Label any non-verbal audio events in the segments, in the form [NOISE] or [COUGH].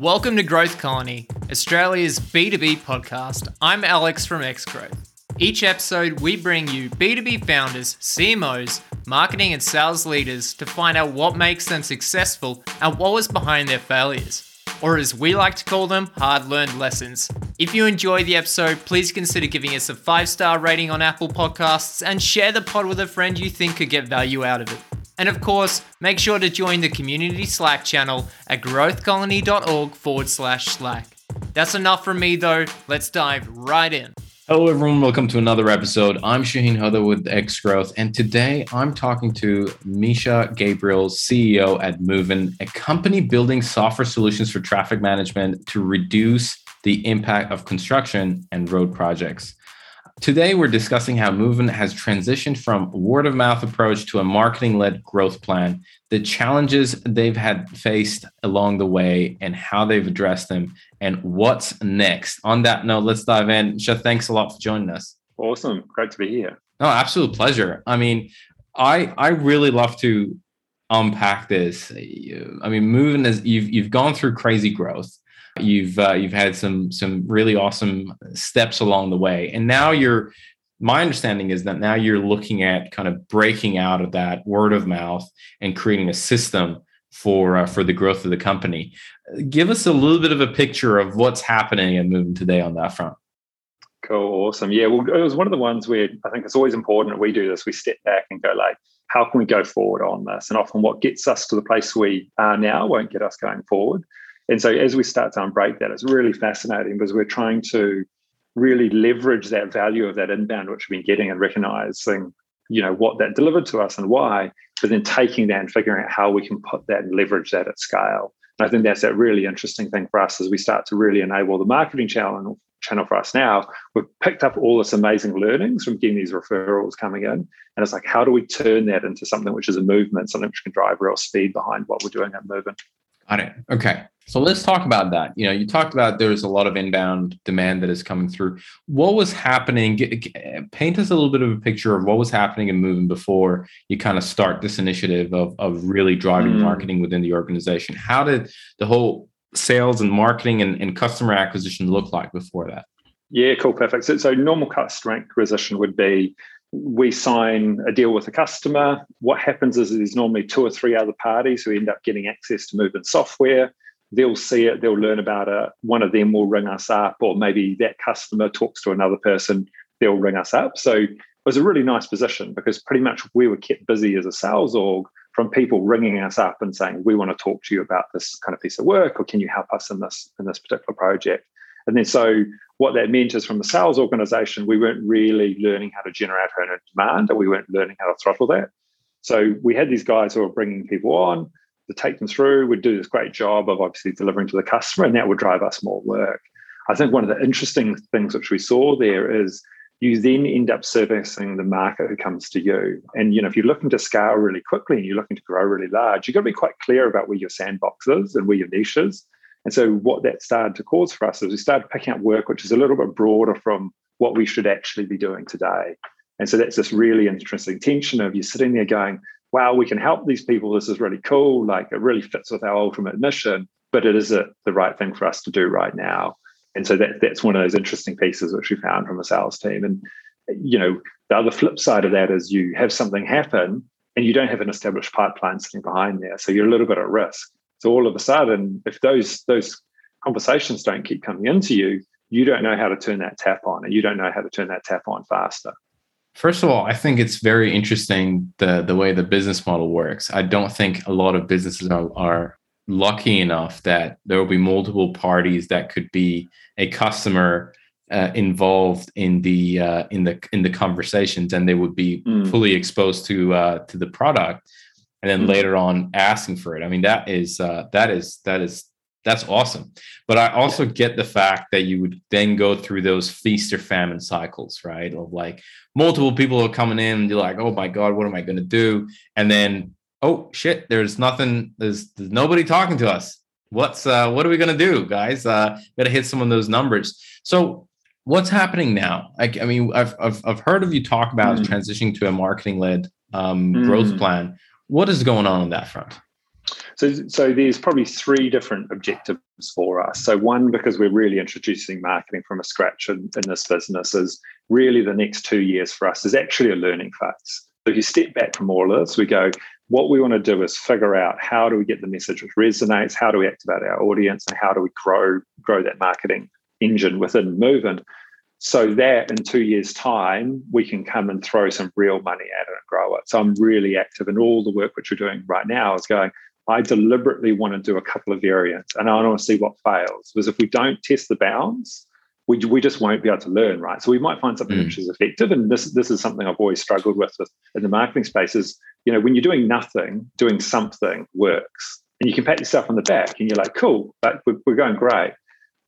Welcome to Growth Colony, Australia's B2B podcast. I'm Alex from Xgrowth. Each episode, we bring you B2B founders, CMOs, marketing and sales leaders to find out what makes them successful and what was behind their failures. Or as we like to call them, hard learned lessons. If you enjoy the episode, please consider giving us a five star rating on Apple Podcasts and share the pod with a friend you think could get value out of it. And of course, make sure to join the community Slack channel at growthcolony.org forward slash Slack. That's enough from me though. Let's dive right in. Hello, everyone. Welcome to another episode. I'm Shahin Hoda with Xgrowth, and today I'm talking to Misha Gabriel, CEO at Movin, a company building software solutions for traffic management to reduce the impact of construction and road projects. Today, we're discussing how Movin has transitioned from word of mouth approach to a marketing led growth plan, the challenges they've had faced along the way, and how they've addressed them, and what's next. On that note, let's dive in. Shah, thanks a lot for joining us. Awesome. Great to be here. No, absolute pleasure. I mean, I I really love to unpack this. I mean, Movin is you've you've gone through crazy growth You've uh, you've had some some really awesome steps along the way, and now you're. My understanding is that now you're looking at kind of breaking out of that word of mouth and creating a system for uh, for the growth of the company. Give us a little bit of a picture of what's happening and moving today on that front. Cool, awesome. Yeah, well, it was one of the ones where I think it's always important that we do this. We step back and go like, how can we go forward on this? And often, what gets us to the place we are now won't get us going forward. And so as we start to unbreak that, it's really fascinating because we're trying to really leverage that value of that inbound which we've been getting and recognizing, you know, what that delivered to us and why, but then taking that and figuring out how we can put that and leverage that at scale. And I think that's a really interesting thing for us as we start to really enable the marketing channel channel for us now. We've picked up all this amazing learnings from getting these referrals coming in. And it's like, how do we turn that into something which is a movement, something which can drive real speed behind what we're doing at Movin? Got it. Okay. So let's talk about that. You know, you talked about there's a lot of inbound demand that is coming through. What was happening? Paint us a little bit of a picture of what was happening and moving before you kind of start this initiative of, of really driving mm. marketing within the organization. How did the whole sales and marketing and, and customer acquisition look like before that? Yeah, cool, perfect. So, so normal customer acquisition would be we sign a deal with a customer. What happens is there's normally two or three other parties who end up getting access to Movin software they'll see it, they'll learn about it. One of them will ring us up, or maybe that customer talks to another person, they'll ring us up. So it was a really nice position because pretty much we were kept busy as a sales org from people ringing us up and saying, we want to talk to you about this kind of piece of work, or can you help us in this in this particular project? And then so what that meant is from the sales organization, we weren't really learning how to generate our own demand, and we weren't learning how to throttle that. So we had these guys who were bringing people on to take them through. We'd do this great job of obviously delivering to the customer, and that would drive us more work. I think one of the interesting things which we saw there is you then end up servicing the market who comes to you. And you know, if you're looking to scale really quickly and you're looking to grow really large, you've got to be quite clear about where your sandbox is and where your niche is. And so what that started to cause for us is we started picking up work which is a little bit broader from what we should actually be doing today. And so that's this really interesting tension of you sitting there going, wow, we can help these people. This is really cool. Like it really fits with our ultimate mission, but it isn't the right thing for us to do right now. And so that, that's one of those interesting pieces which we found from the sales team. And, you know, the other flip side of that is you have something happen and you don't have an established pipeline sitting behind there. So you're a little bit at risk. So all of a sudden, if those those conversations don't keep coming into you, you don't know how to turn that tap on and you don't know how to turn that tap on faster. First of all, I think it's very interesting the the way the business model works. I don't think a lot of businesses are, are lucky enough that there will be multiple parties that could be a customer uh, involved in the uh, in the in the conversations, and they would be mm. fully exposed to uh, to the product, and then mm. later on asking for it. I mean, that is uh, that is that is that's awesome. But I also get the fact that you would then go through those feast or famine cycles, right? Of like multiple people are coming in and you're like, oh my God, what am I going to do? And then, oh shit, there's nothing, there's, there's nobody talking to us. What's, uh, what are we going to do, guys? Uh, got to hit some of those numbers. So, what's happening now? I, I mean, I've, I've, I've heard of you talk about mm. transitioning to a marketing led um, mm. growth plan. What is going on on that front? So, so there's probably three different objectives for us. So one, because we're really introducing marketing from a scratch in, in this business, is really the next two years for us is actually a learning phase. So if you step back from all of this, we go, what we want to do is figure out how do we get the message which resonates, how do we activate our audience, and how do we grow grow that marketing engine within Movin so that in two years' time, we can come and throw some real money at it and grow it. So I'm really active in all the work which we're doing right now is going, I deliberately want to do a couple of variants and I want to see what fails. Because if we don't test the bounds, we, we just won't be able to learn, right? So we might find something mm. which is effective. And this, this is something I've always struggled with, with in the marketing space is, you know, when you're doing nothing, doing something works. And you can pat yourself on the back and you're like, cool, but we're, we're going great.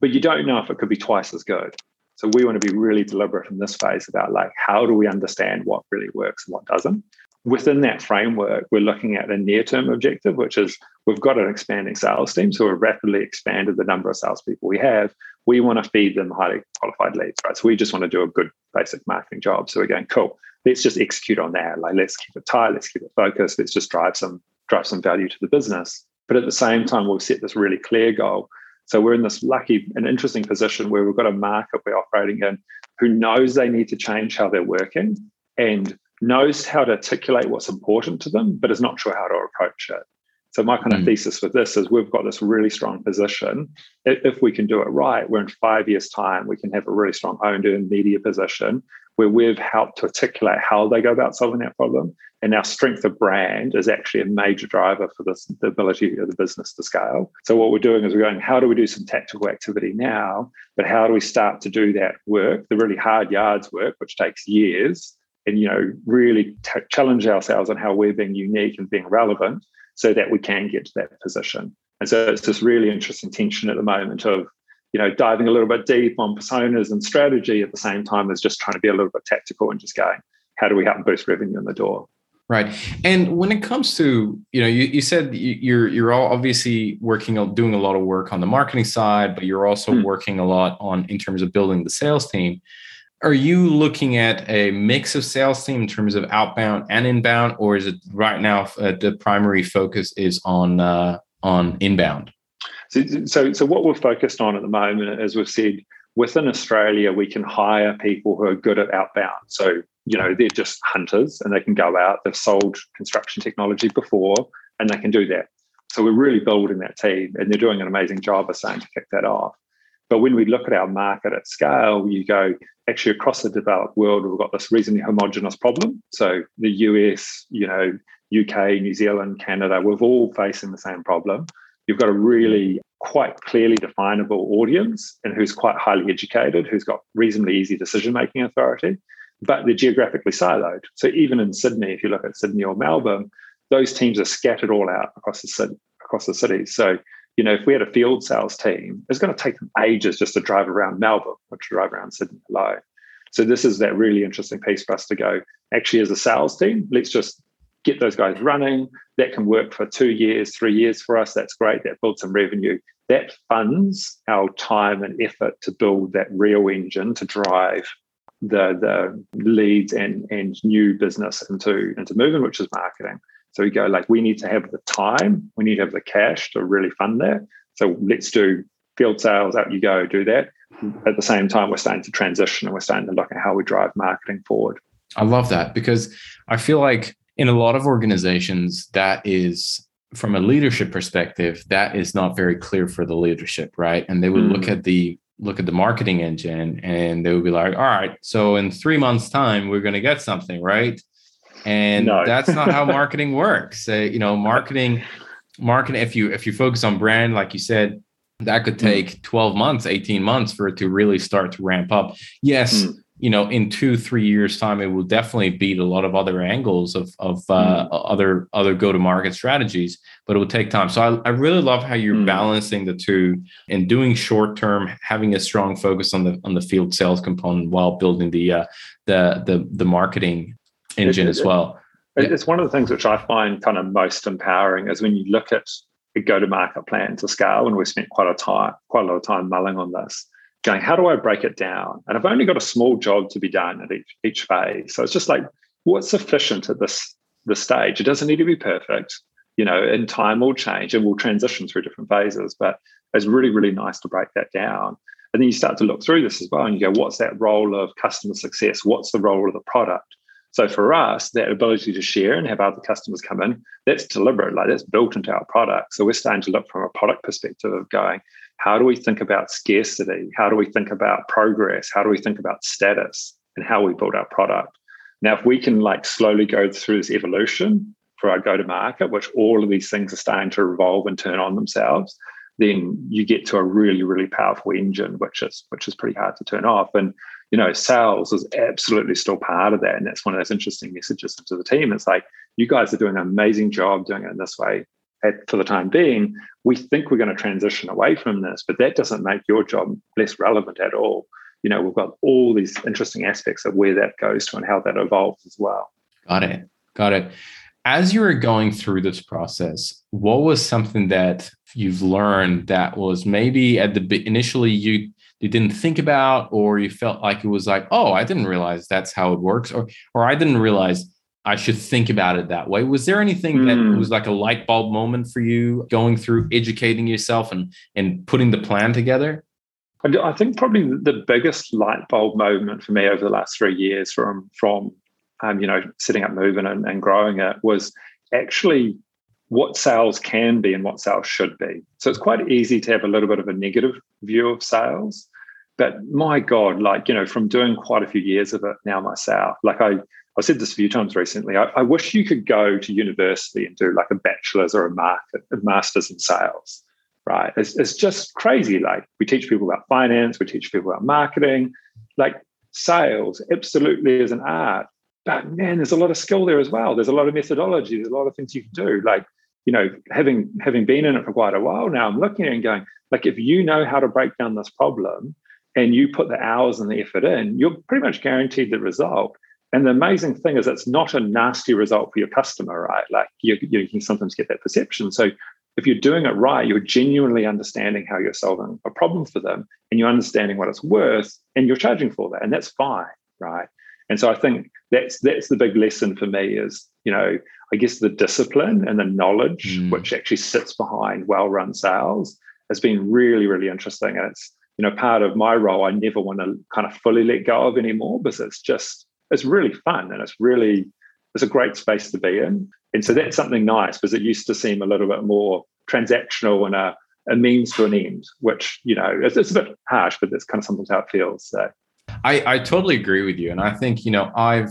But you don't know if it could be twice as good. So we want to be really deliberate in this phase about like, how do we understand what really works and what doesn't? within that framework, we're looking at a near term objective, which is we've got an expanding sales team. So we've rapidly expanded the number of salespeople we have. We want to feed them highly qualified leads, right? So we just want to do a good basic marketing job. So we're going, cool, let's just execute on that. Like let's keep it tight, let's keep it focused, let's just drive some drive some value to the business. But at the same time, we've set this really clear goal. So we're in this lucky and interesting position where we've got a market we're operating in who knows they need to change how they're working and knows how to articulate what's important to them, but is not sure how to approach it. So my kind of mm. thesis with this is we've got this really strong position. If we can do it right, we're in five years' time, we can have a really strong owned earned media position where we've helped articulate how they go about solving that problem. And our strength of brand is actually a major driver for this, the ability of the business to scale. So what we're doing is we're going, how do we do some tactical activity now? But how do we start to do that work, the really hard yards work, which takes years, and you know really t- challenge ourselves on how we're being unique and being relevant so that we can get to that position and so it's this really interesting tension at the moment of you know diving a little bit deep on personas and strategy at the same time as just trying to be a little bit tactical and just going how do we help boost revenue in the door right and when it comes to you know you, you said you're you're all obviously working on doing a lot of work on the marketing side but you're also hmm. working a lot on in terms of building the sales team are you looking at a mix of sales team in terms of outbound and inbound, or is it right now uh, the primary focus is on uh, on inbound? So, so, so what we're focused on at the moment, as we've said, within Australia, we can hire people who are good at outbound. So, you know, they're just hunters and they can go out. They've sold construction technology before and they can do that. So we're really building that team and they're doing an amazing job of starting to kick that off. But when we look at our market at scale, you go, actually across the developed world, we've got this reasonably homogenous problem. So the US, you know, UK, New Zealand, Canada, we're all facing the same problem. You've got a really quite clearly definable audience and who's quite highly educated, who's got reasonably easy decision making authority, but they're geographically siloed. So even in Sydney, if you look at Sydney or Melbourne, those teams are scattered all out across the city, across the cities. So you know, if we had a field sales team, it's going to take them ages just to drive around Melbourne or to drive around Sydney alone. So this is that really interesting piece for us to go. Actually, as a sales team, let's just get those guys running. That can work for two years, three years for us. That's great. That builds some revenue. That funds our time and effort to build that real engine to drive the the leads and and new business into into Movin, which is marketing. So we go like we need to have the time, we need to have the cash to really fund that. So let's do field sales, out you go, do that. At the same time, we're starting to transition and we're starting to look at how we drive marketing forward. I love that because I feel like in a lot of organizations, that is from a leadership perspective, that is not very clear for the leadership, right? And they would mm. look at the look at the marketing engine and they would be like, all right, so in three months' time, we're going to get something, right? and no. that's not how [LAUGHS] marketing works uh, you know marketing marketing if you if you focus on brand like you said that could mm. take mm. 12 months 18 months for it to really start to ramp up yes mm. You know in two three years time it will definitely beat a lot of other angles of of uh, mm. other other go to market strategies but it will take time so I, I really love how you're mm. balancing the two and doing short term having a strong focus on the on the field sales component while building the uh, the the the marketing engine it, as well. It, it's one of the things which I find kind of most empowering is when you look at a go-to-market plan to scale, and we spent quite a time, quite a lot of time mulling on this, going, how do I break it down? And I've only got a small job to be done at each, each phase. So it's just like, what's sufficient at this, this stage? It doesn't need to be perfect. you know, in time will change and we'll transition through different phases. But it's really, really nice to break that down. And then you start to look through this as well and you go, what's that role of customer success? What's the role of the product? So for us, that ability to share and have other customers come in, that's deliberate, like that's built into our product. So we're starting to look from a product perspective of going, how do we think about scarcity? How do we think about progress? How do we think about status and how we build our product? Now, if we can like slowly go through this evolution for our go to market, which all of these things are starting to revolve and turn on themselves, then you get to a really, really powerful engine, which is which is pretty hard to turn off. And you know, sales is absolutely still part of that. And that's one of those interesting messages to the team. It's like, you guys are doing an amazing job doing it in this way. At, for the time being, we think we're going to transition away from this, but that doesn't make your job less relevant at all. You know, we've got all these interesting aspects of where that goes to and how that evolves as well. Got it. Got it. As you were going through this process, what was something that you've learned that was maybe at the initially you you didn't think about or you felt like it was like oh i didn't realize that's how it works or or i didn't realize i should think about it that way was there anything mm. that hmm. was like a light bulb moment for you going through educating yourself and and putting the plan together i think probably the biggest light bulb moment for me over the last three years from from um, you know setting up Movin and, and growing it was actually what sales can be and what sales should be. So it's quite easy to have a little bit of a negative view of sales. But my God, like, you know, from doing quite a few years of it now myself, like I, I said this a few times recently, I, I wish you could go to university and do like a bachelor's or a, market, a master's in sales, right? It's, it's just crazy. Like we teach people about finance, we teach people about marketing, like sales absolutely is an art. But man, there's a lot of skill there as well. There's a lot of methodology. There's a lot of things you can do. Like you know, having having been in it for quite a while now, I'm looking at and going, like, if you know how to break down this problem and you put the hours and the effort in, you're pretty much guaranteed the result. And the amazing thing is, it's not a nasty result for your customer, right? Like you, you can sometimes get that perception. So if you're doing it right, you're genuinely understanding how you're solving a problem for them, and you're understanding what it's worth, and you're charging for that, and that's fine, right? And so I think that's that's the big lesson for me is you know I guess the discipline and the knowledge mm. which actually sits behind well-run sales has been really, really interesting. And it's, you know, part of my role I never want to kind of fully let go of anymore because it's just, it's really fun and it's really, it's a great space to be in. And so that's something nice because it used to seem a little bit more transactional and a, a means to an end, which, you know, it's, it's a bit harsh, but that's kind of sometimes how it feels. So I, I totally agree with you. And I think, you know, I've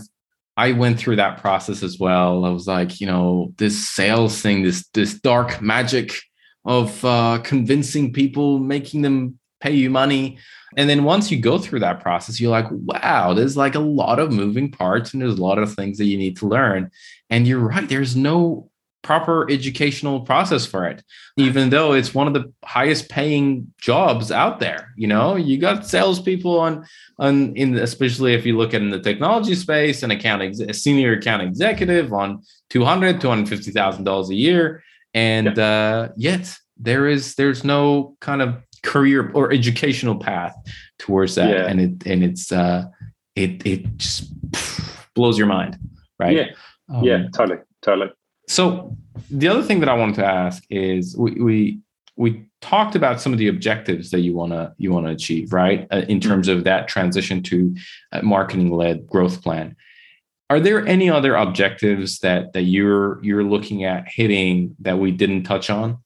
I went through that process as well. I was like, you know, this sales thing, this this dark magic of uh, convincing people, making them pay you money. And then once you go through that process, you're like, wow, there's like a lot of moving parts and there's a lot of things that you need to learn. And you're right, there's no proper educational process for it even though it's one of the highest paying jobs out there you know you got salespeople on on in especially if you look at in the technology space an account ex, a senior account executive on 200 250000 dollars a year and yeah. uh, yet there is there's no kind of career or educational path towards that yeah. and it and it's uh it it just blows your mind right yeah um, yeah totally totally so the other thing that I wanted to ask is we we, we talked about some of the objectives that you want to you want to achieve, right? Uh, in terms of that transition to marketing led growth plan. Are there any other objectives that that you're you're looking at hitting that we didn't touch on?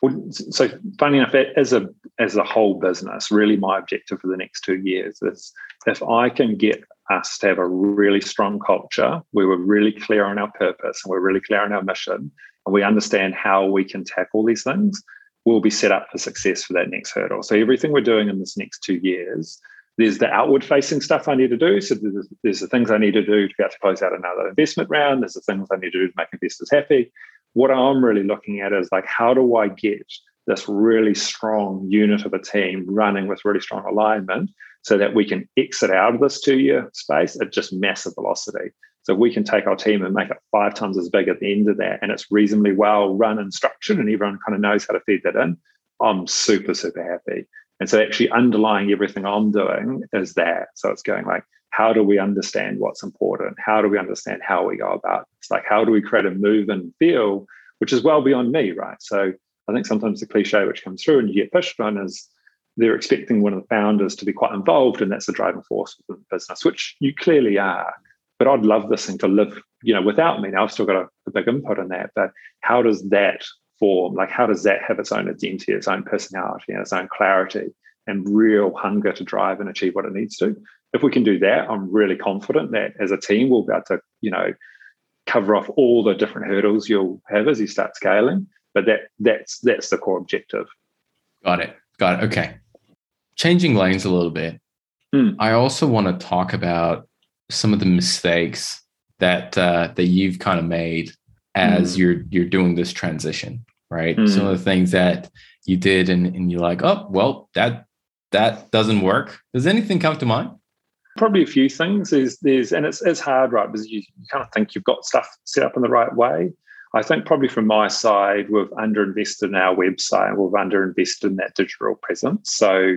Well, so funny enough, as a as a whole business, really my objective for the next two years is if I can get us to have a really strong culture where we're really clear on our purpose and we're really clear on our mission and we understand how we can tackle these things, we'll be set up for success for that next hurdle. So everything we're doing in this next two years, there's the outward facing stuff I need to do. So there's, there's the things I need to do to be able to close out another investment round. There's the things I need to do to make investors happy. What I'm really looking at is like, how do I get this really strong unit of a team running with really strong alignment so that we can exit out of this two year space at just massive velocity. So we can take our team and make it five times as big at the end of that, and it's reasonably well run and structured, and everyone kind of knows how to feed that in. I'm super, super happy. And so actually underlying everything I'm doing is that. So it's going like, how do we understand what's important? How do we understand how we go about? It's like, how do we create a move and feel which is well beyond me, right? So I think sometimes the cliche which comes through and you get pushed on is they're expecting one of the founders to be quite involved, and that's the driving force within the business, which you clearly are. But I'd love this thing to live, you know, without me. Now I've still got a, a big input in that, but how does that form? Like, how does that have its own identity, its own personality, and its own clarity, and real hunger to drive and achieve what it needs to? If we can do that, I'm really confident that as a team we'll be able to, you know, cover off all the different hurdles you'll have as you start scaling. But that that's that's the core objective. Got it. Got it. Okay changing lanes a little bit, mm. I also want to talk about some of the mistakes that uh, that you've kind of made as mm. you're you're doing this transition, right? Mm. Some of the things that you did, and, and you're like, oh, well, that that doesn't work. Does anything come to mind? Probably a few things. There's there's and it's it's hard, right? Because you, you kind of think you've got stuff set up in the right way. I think probably from my side, we've underinvested in our website and we've underinvested in that digital presence. So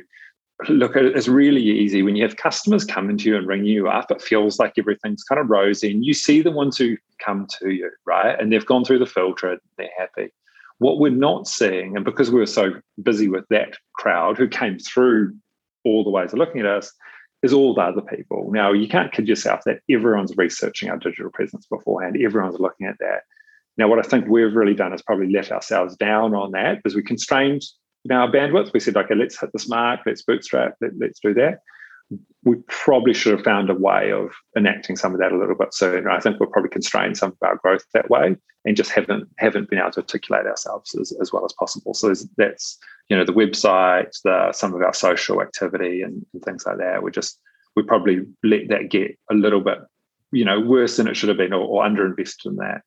look, it's really easy when you have customers coming to you and ring you up. It feels like everything's kind of rosy, and you see the ones who come to you, right? And they've gone through the filter, and they're happy. What we're not seeing, and because we were so busy with that crowd who came through all the ways of looking at us, is all the other people. Now, you can't kid yourself that everyone's researching our digital presence beforehand. Everyone's looking at that. Now, what I think we've really done is probably let ourselves down on that because we constrained our bandwidth. We said, okay, let's hit this mark, let's bootstrap, let, let's do that. We probably should have found a way of enacting some of that a little bit sooner. I think we're probably constrained some of our growth that way and just haven't haven't been able to articulate ourselves as, as well as possible. So that's you know the website, the some of our social activity and, and things like that. We just we probably let that get a little bit you know worse than it should have been or, or underinvested in that.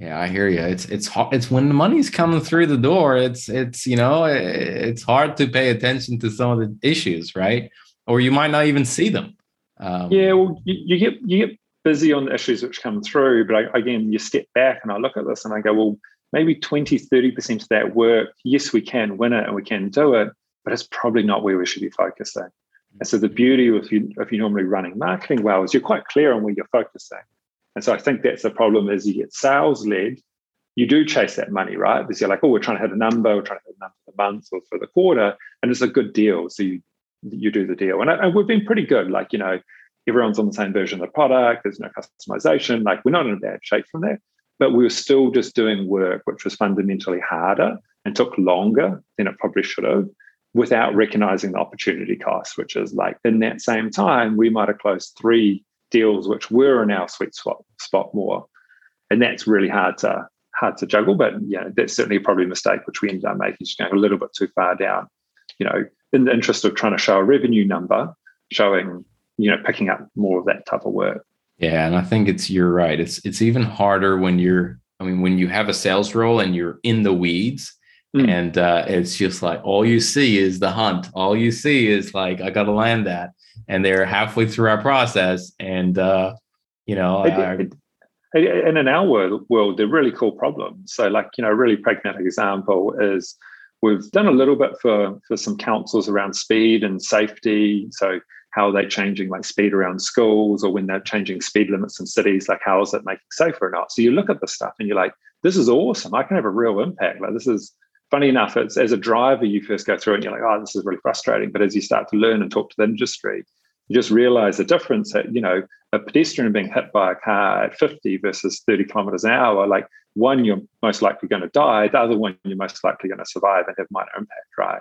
Yeah, I hear you. It's it's hard. it's when the money's coming through the door. It's it's you know it's hard to pay attention to some of the issues, right? Or you might not even see them. Um, yeah, well, you, you, get you get busy on the issues which come through, but I, again, you step back and I look at this and I go, well, maybe 20, 30 percent of that work, yes, we can win it and we can do it, but it's probably not where we should be focusing. And so the beauty of you if you're normally running marketing well is you're quite clear on where you're focusing. And so I think that's the problem is you get sales led, you do chase that money, right? Because you're like, oh, we're trying to hit a number, we're trying to hit a number for the month or for the quarter, and it's a good deal. So you you do the deal. And, and we've been pretty good. Like, you know, everyone's on the same version of the product, there's no customization. Like we're not in a bad shape from there. But we were still just doing work which was fundamentally harder and took longer than it probably should have without recognizing the opportunity cost, which is like in that same time, we might have closed three deals which were in our sweet spot, spot more. And that's really hard to hard to juggle. But yeah, that's certainly probably a mistake which we ended up making, just going a little bit too far down. You know, in the interest of trying to show a revenue number, showing, you know, picking up more of that type of work. Yeah, and I think it's you're right. It's it's even harder when you're I mean, when you have a sales role and you're in the weeds mm. and uh, it's just like all you see is the hunt. All you see is like, I got to land that and they're halfway through our process and uh, you know and in our world, world they're really cool problems. So like you know a really pragmatic example is we've done a little bit for for some councils around speed and safety. So how are they changing like speed around schools or when they're changing speed limits in cities like how is it making safer or not? So you look at the stuff and you're like this is awesome. I can have a real impact. Like this is funny enough it's as a driver you first go through and you're like oh this is really frustrating but as you start to learn and talk to the industry you just realize the difference that, you know, a pedestrian being hit by a car at 50 versus 30 kilometers an hour, like one, you're most likely going to die. The other one, you're most likely going to survive and have minor impact, right?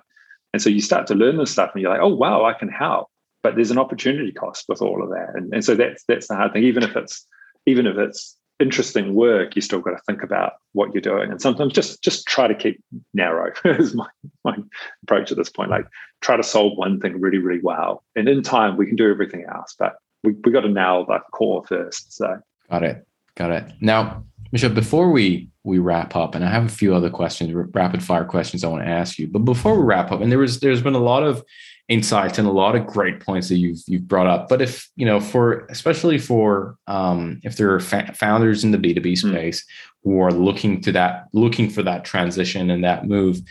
And so you start to learn this stuff and you're like, oh, wow, I can help. But there's an opportunity cost with all of that. And, and so that's that's the hard thing. Even if it's even if it's interesting work, you still got to think about what you're doing. And sometimes just just try to keep narrow [LAUGHS] is my, my approach at this point. Like try to solve one thing really, really well. And in time we can do everything else. But we, we got to nail the core first. So got it. Got it. Now, Michelle, before we we wrap up, and I have a few other questions, rapid fire questions I want to ask you. But before we wrap up, and there was there's been a lot of insights and a lot of great points that you've you've brought up. But if you know, for especially for um, if there are fa- founders in the B two B hmm. space mm. who are looking to that, looking for that transition and that move,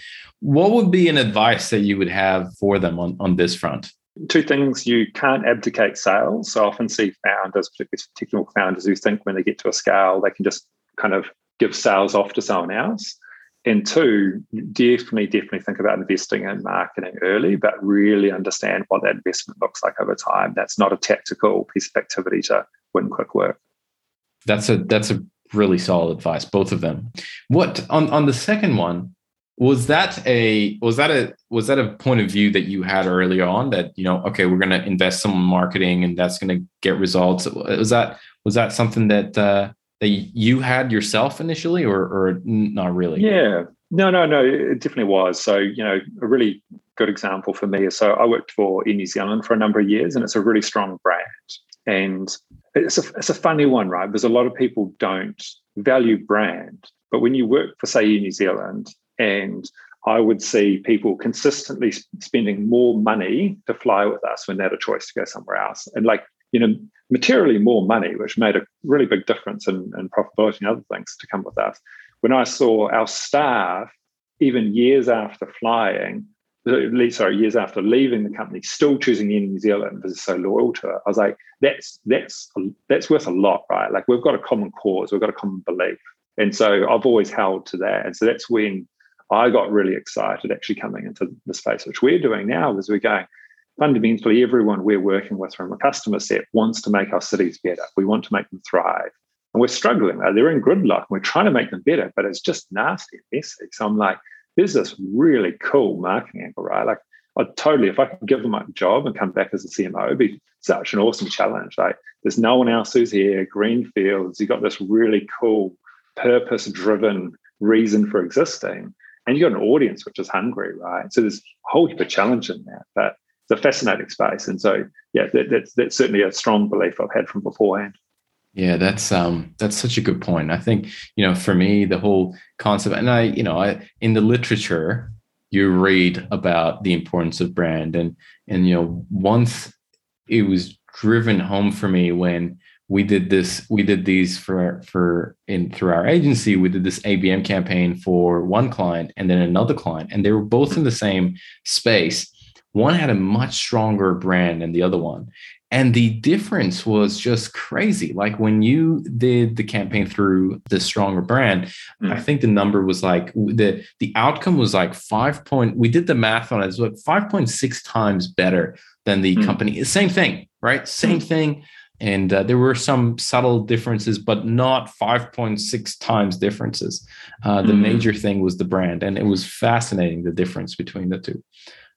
what would be an advice that you would have for them on on this front? Two things: you can't abdicate sales. So I often see founders, particularly technical founders, who think when they get to a scale they can just kind of give sales off to someone else. And two, definitely, definitely think about investing in marketing early, but really understand what that investment looks like over time. That's not a tactical piece of activity to win quick work. That's a that's a really solid advice, both of them. What on on the second one, was that a was that a was that a point of view that you had earlier on that you know okay we're going to invest some in marketing and that's going to get results was that was that something that uh, that you had yourself initially or or not really? Yeah. No no no it definitely was. So you know a really good example for me is so i worked for Air New Zealand for a number of years and it's a really strong brand. And it's a, it's a funny one right? Because a lot of people don't value brand but when you work for say Air New Zealand and I would see people consistently spending more money to fly with us when they had a choice to go somewhere else. And like, you know, materially more money, which made a really big difference in, in profitability and other things to come with us. When I saw our staff, even years after flying, sorry, years after leaving the company, still choosing Air New Zealand because they're so loyal to it. I was like, that's that's that's worth a lot, right? Like we've got a common cause, we've got a common belief, and so I've always held to that. And so that's when I got really excited actually coming into the space, which we're doing now is we're going, fundamentally, everyone we're working with from a customer set wants to make our cities better. We want to make them thrive. And we're struggling. Uh, they're in gridlock. We're trying to make them better, but it's just nasty and messy. So I'm like, there's this really cool marketing angle, right? Like, I totally, if I could give them a job and come back as a CMO, it'd be such an awesome challenge. Like, there's no one else who's here, green fields, you've got this really cool, purpose driven reason for existing and you've got an audience which is hungry, right? So there's a whole heap of challenge in that, but it's a fascinating space. And so, yeah, that, that's that's certainly a strong belief I've had from beforehand. Yeah, that's um that's such a good point. I think you know for me the whole concept, and I you know I in the literature you read about the importance of brand, and and you know once it was driven home for me when we did this we did these for for in through our agency we did this abm campaign for one client and then another client and they were both in the same space one had a much stronger brand than the other one and the difference was just crazy like when you did the campaign through the stronger brand mm. i think the number was like the the outcome was like 5 point we did the math on it it was like 5.6 times better than the mm. company same thing right same mm. thing and uh, there were some subtle differences but not 5.6 times differences uh, the mm-hmm. major thing was the brand and it was fascinating the difference between the two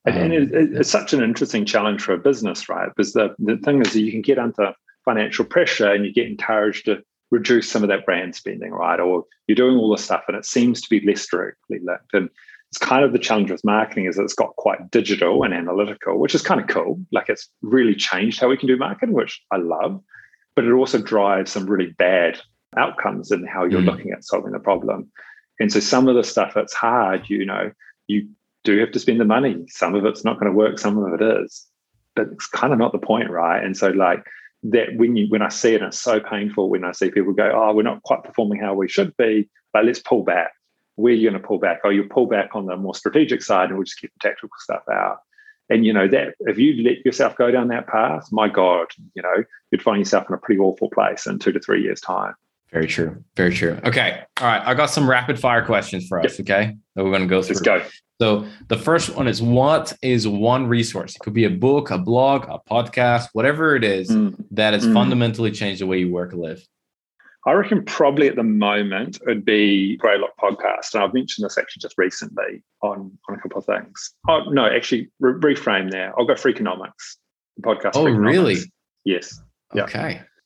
um, and it, it's such an interesting challenge for a business right because the, the thing is that you can get under financial pressure and you get encouraged to reduce some of that brand spending right or you're doing all this stuff and it seems to be less directly linked and it's kind of the challenge with marketing is it's got quite digital and analytical, which is kind of cool. Like it's really changed how we can do marketing, which I love. But it also drives some really bad outcomes in how you're mm. looking at solving the problem. And so some of the stuff that's hard, you know, you do have to spend the money. Some of it's not going to work, some of it is. But it's kind of not the point, right? And so like that when you when I see it, it's so painful when I see people go, Oh, we're not quite performing how we should be, but let's pull back where are you're going to pull back. Oh, you pull back on the more strategic side and we'll just keep the tactical stuff out. And you know that if you let yourself go down that path, my God, you know you'd find yourself in a pretty awful place in two to three years' time. Very true. Very true. Okay. All right. I got some rapid fire questions for us. Yep. Okay. That we're going to go through. Let's go. So the first one is what is one resource? It could be a book, a blog, a podcast, whatever it is mm. that has mm. fundamentally changed the way you work and live. I reckon probably at the moment it'd be Greylock podcast. And I've mentioned this actually just recently on, on a couple of things. Oh, no, actually, re- reframe there. I'll go Freakonomics, the podcast. Oh, really? Yes. Yeah.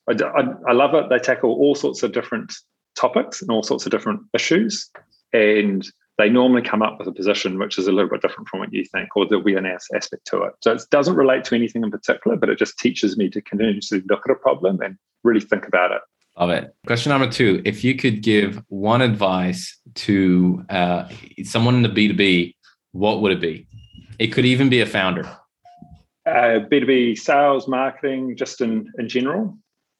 I, I, I love it. They tackle all sorts of different topics and all sorts of different issues. And they normally come up with a position which is a little bit different from what you think, or there'll be an aspect to it. So it doesn't relate to anything in particular, but it just teaches me to continuously look at a problem and really think about it Love it. Question number two: If you could give one advice to uh, someone in the B two B, what would it be? It could even be a founder. Uh, B two B sales, marketing, just in in general.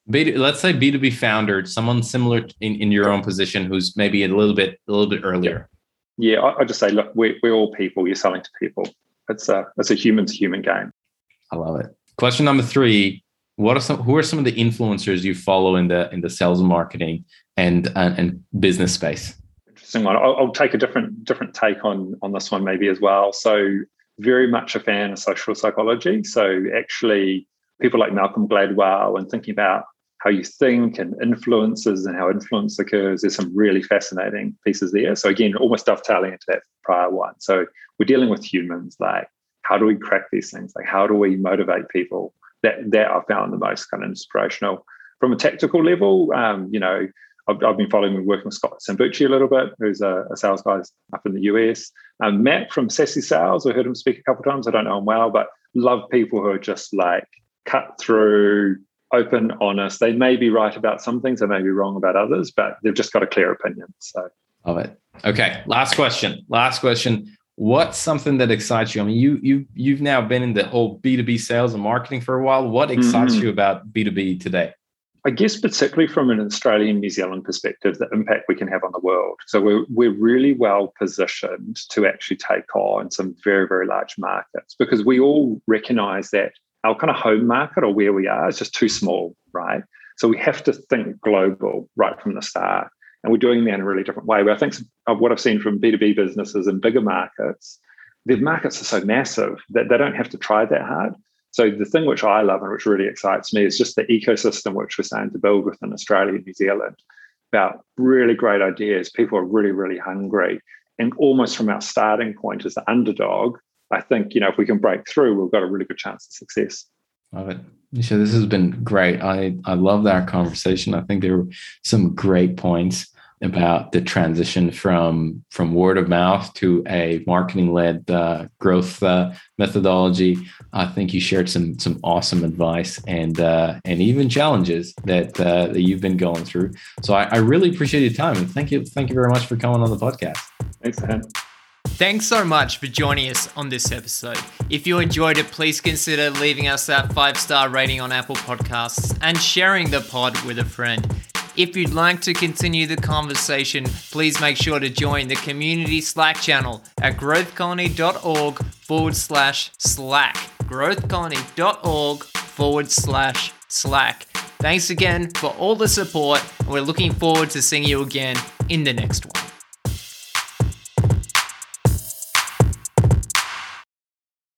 Let's say B two B founder, someone similar in, in your own position, who's maybe a little bit a little bit earlier. Yeah, I, I just say, look, we're, we're all people. You're selling to people. It's a it's a human to human game. I love it. Question number three: what are some who are some of the influencers you follow in the in the sales and marketing and and, and business space? Interesting one. I'll, I'll take a different different take on on this one maybe as well. So very much a fan of social psychology. So actually people like Malcolm Gladwell and thinking about how you think and influences and how influence occurs. There's some really fascinating pieces there. So again, almost dovetailing into that prior one. So we're dealing with humans. Like, how do we crack these things? Like, how do we motivate people? That that I found the most kind of inspirational. From a tactical level, um, you know, I've, I've, been following and working with Scott Sambucci a little bit, who's a, a sales guy up in the US. Um, Matt from Sassy Sales, I heard him speak a couple times. I don't know him well, but love people who are just like cut through, open, honest. They may be right about some things, they may be wrong about others, but they've just got a clear opinion. So love it. Okay, last question. Last question. What's something that excites you? I mean, you you you've now been in the whole B two B sales and marketing for a while. What excites mm-hmm. you about B two B today? I guess particularly from an Australian New Zealand perspective, the impact we can have on the world. So we're we're really well positioned to actually take on some very very large markets because we all recognise that our kind of home market or where we are is just too small, right? So we have to think global right from the start. And we're doing that in a really different way. But I think of what I've seen from B2B businesses in bigger markets, their markets are so massive that they don't have to try that hard. So the thing which I love and which really excites me is just the ecosystem which we're starting to build within Australia and New Zealand about really great ideas. People are really, really hungry. And almost from our starting point as the underdog, I think, you know, if we can break through, we've got a really good chance of success. Love it. Misha, this has been great. I, I love our conversation. I think there were some great points about the transition from from word of mouth to a marketing led uh, growth uh, methodology. I think you shared some some awesome advice and uh, and even challenges that uh, that you've been going through. So I, I really appreciate your time and thank you thank you very much for coming on the podcast. Thanks, man. Thanks so much for joining us on this episode. If you enjoyed it, please consider leaving us that five star rating on Apple Podcasts and sharing the pod with a friend. If you'd like to continue the conversation, please make sure to join the community Slack channel at growthcolony.org forward slash Slack. Growthcolony.org forward slash Slack. Thanks again for all the support, and we're looking forward to seeing you again in the next one.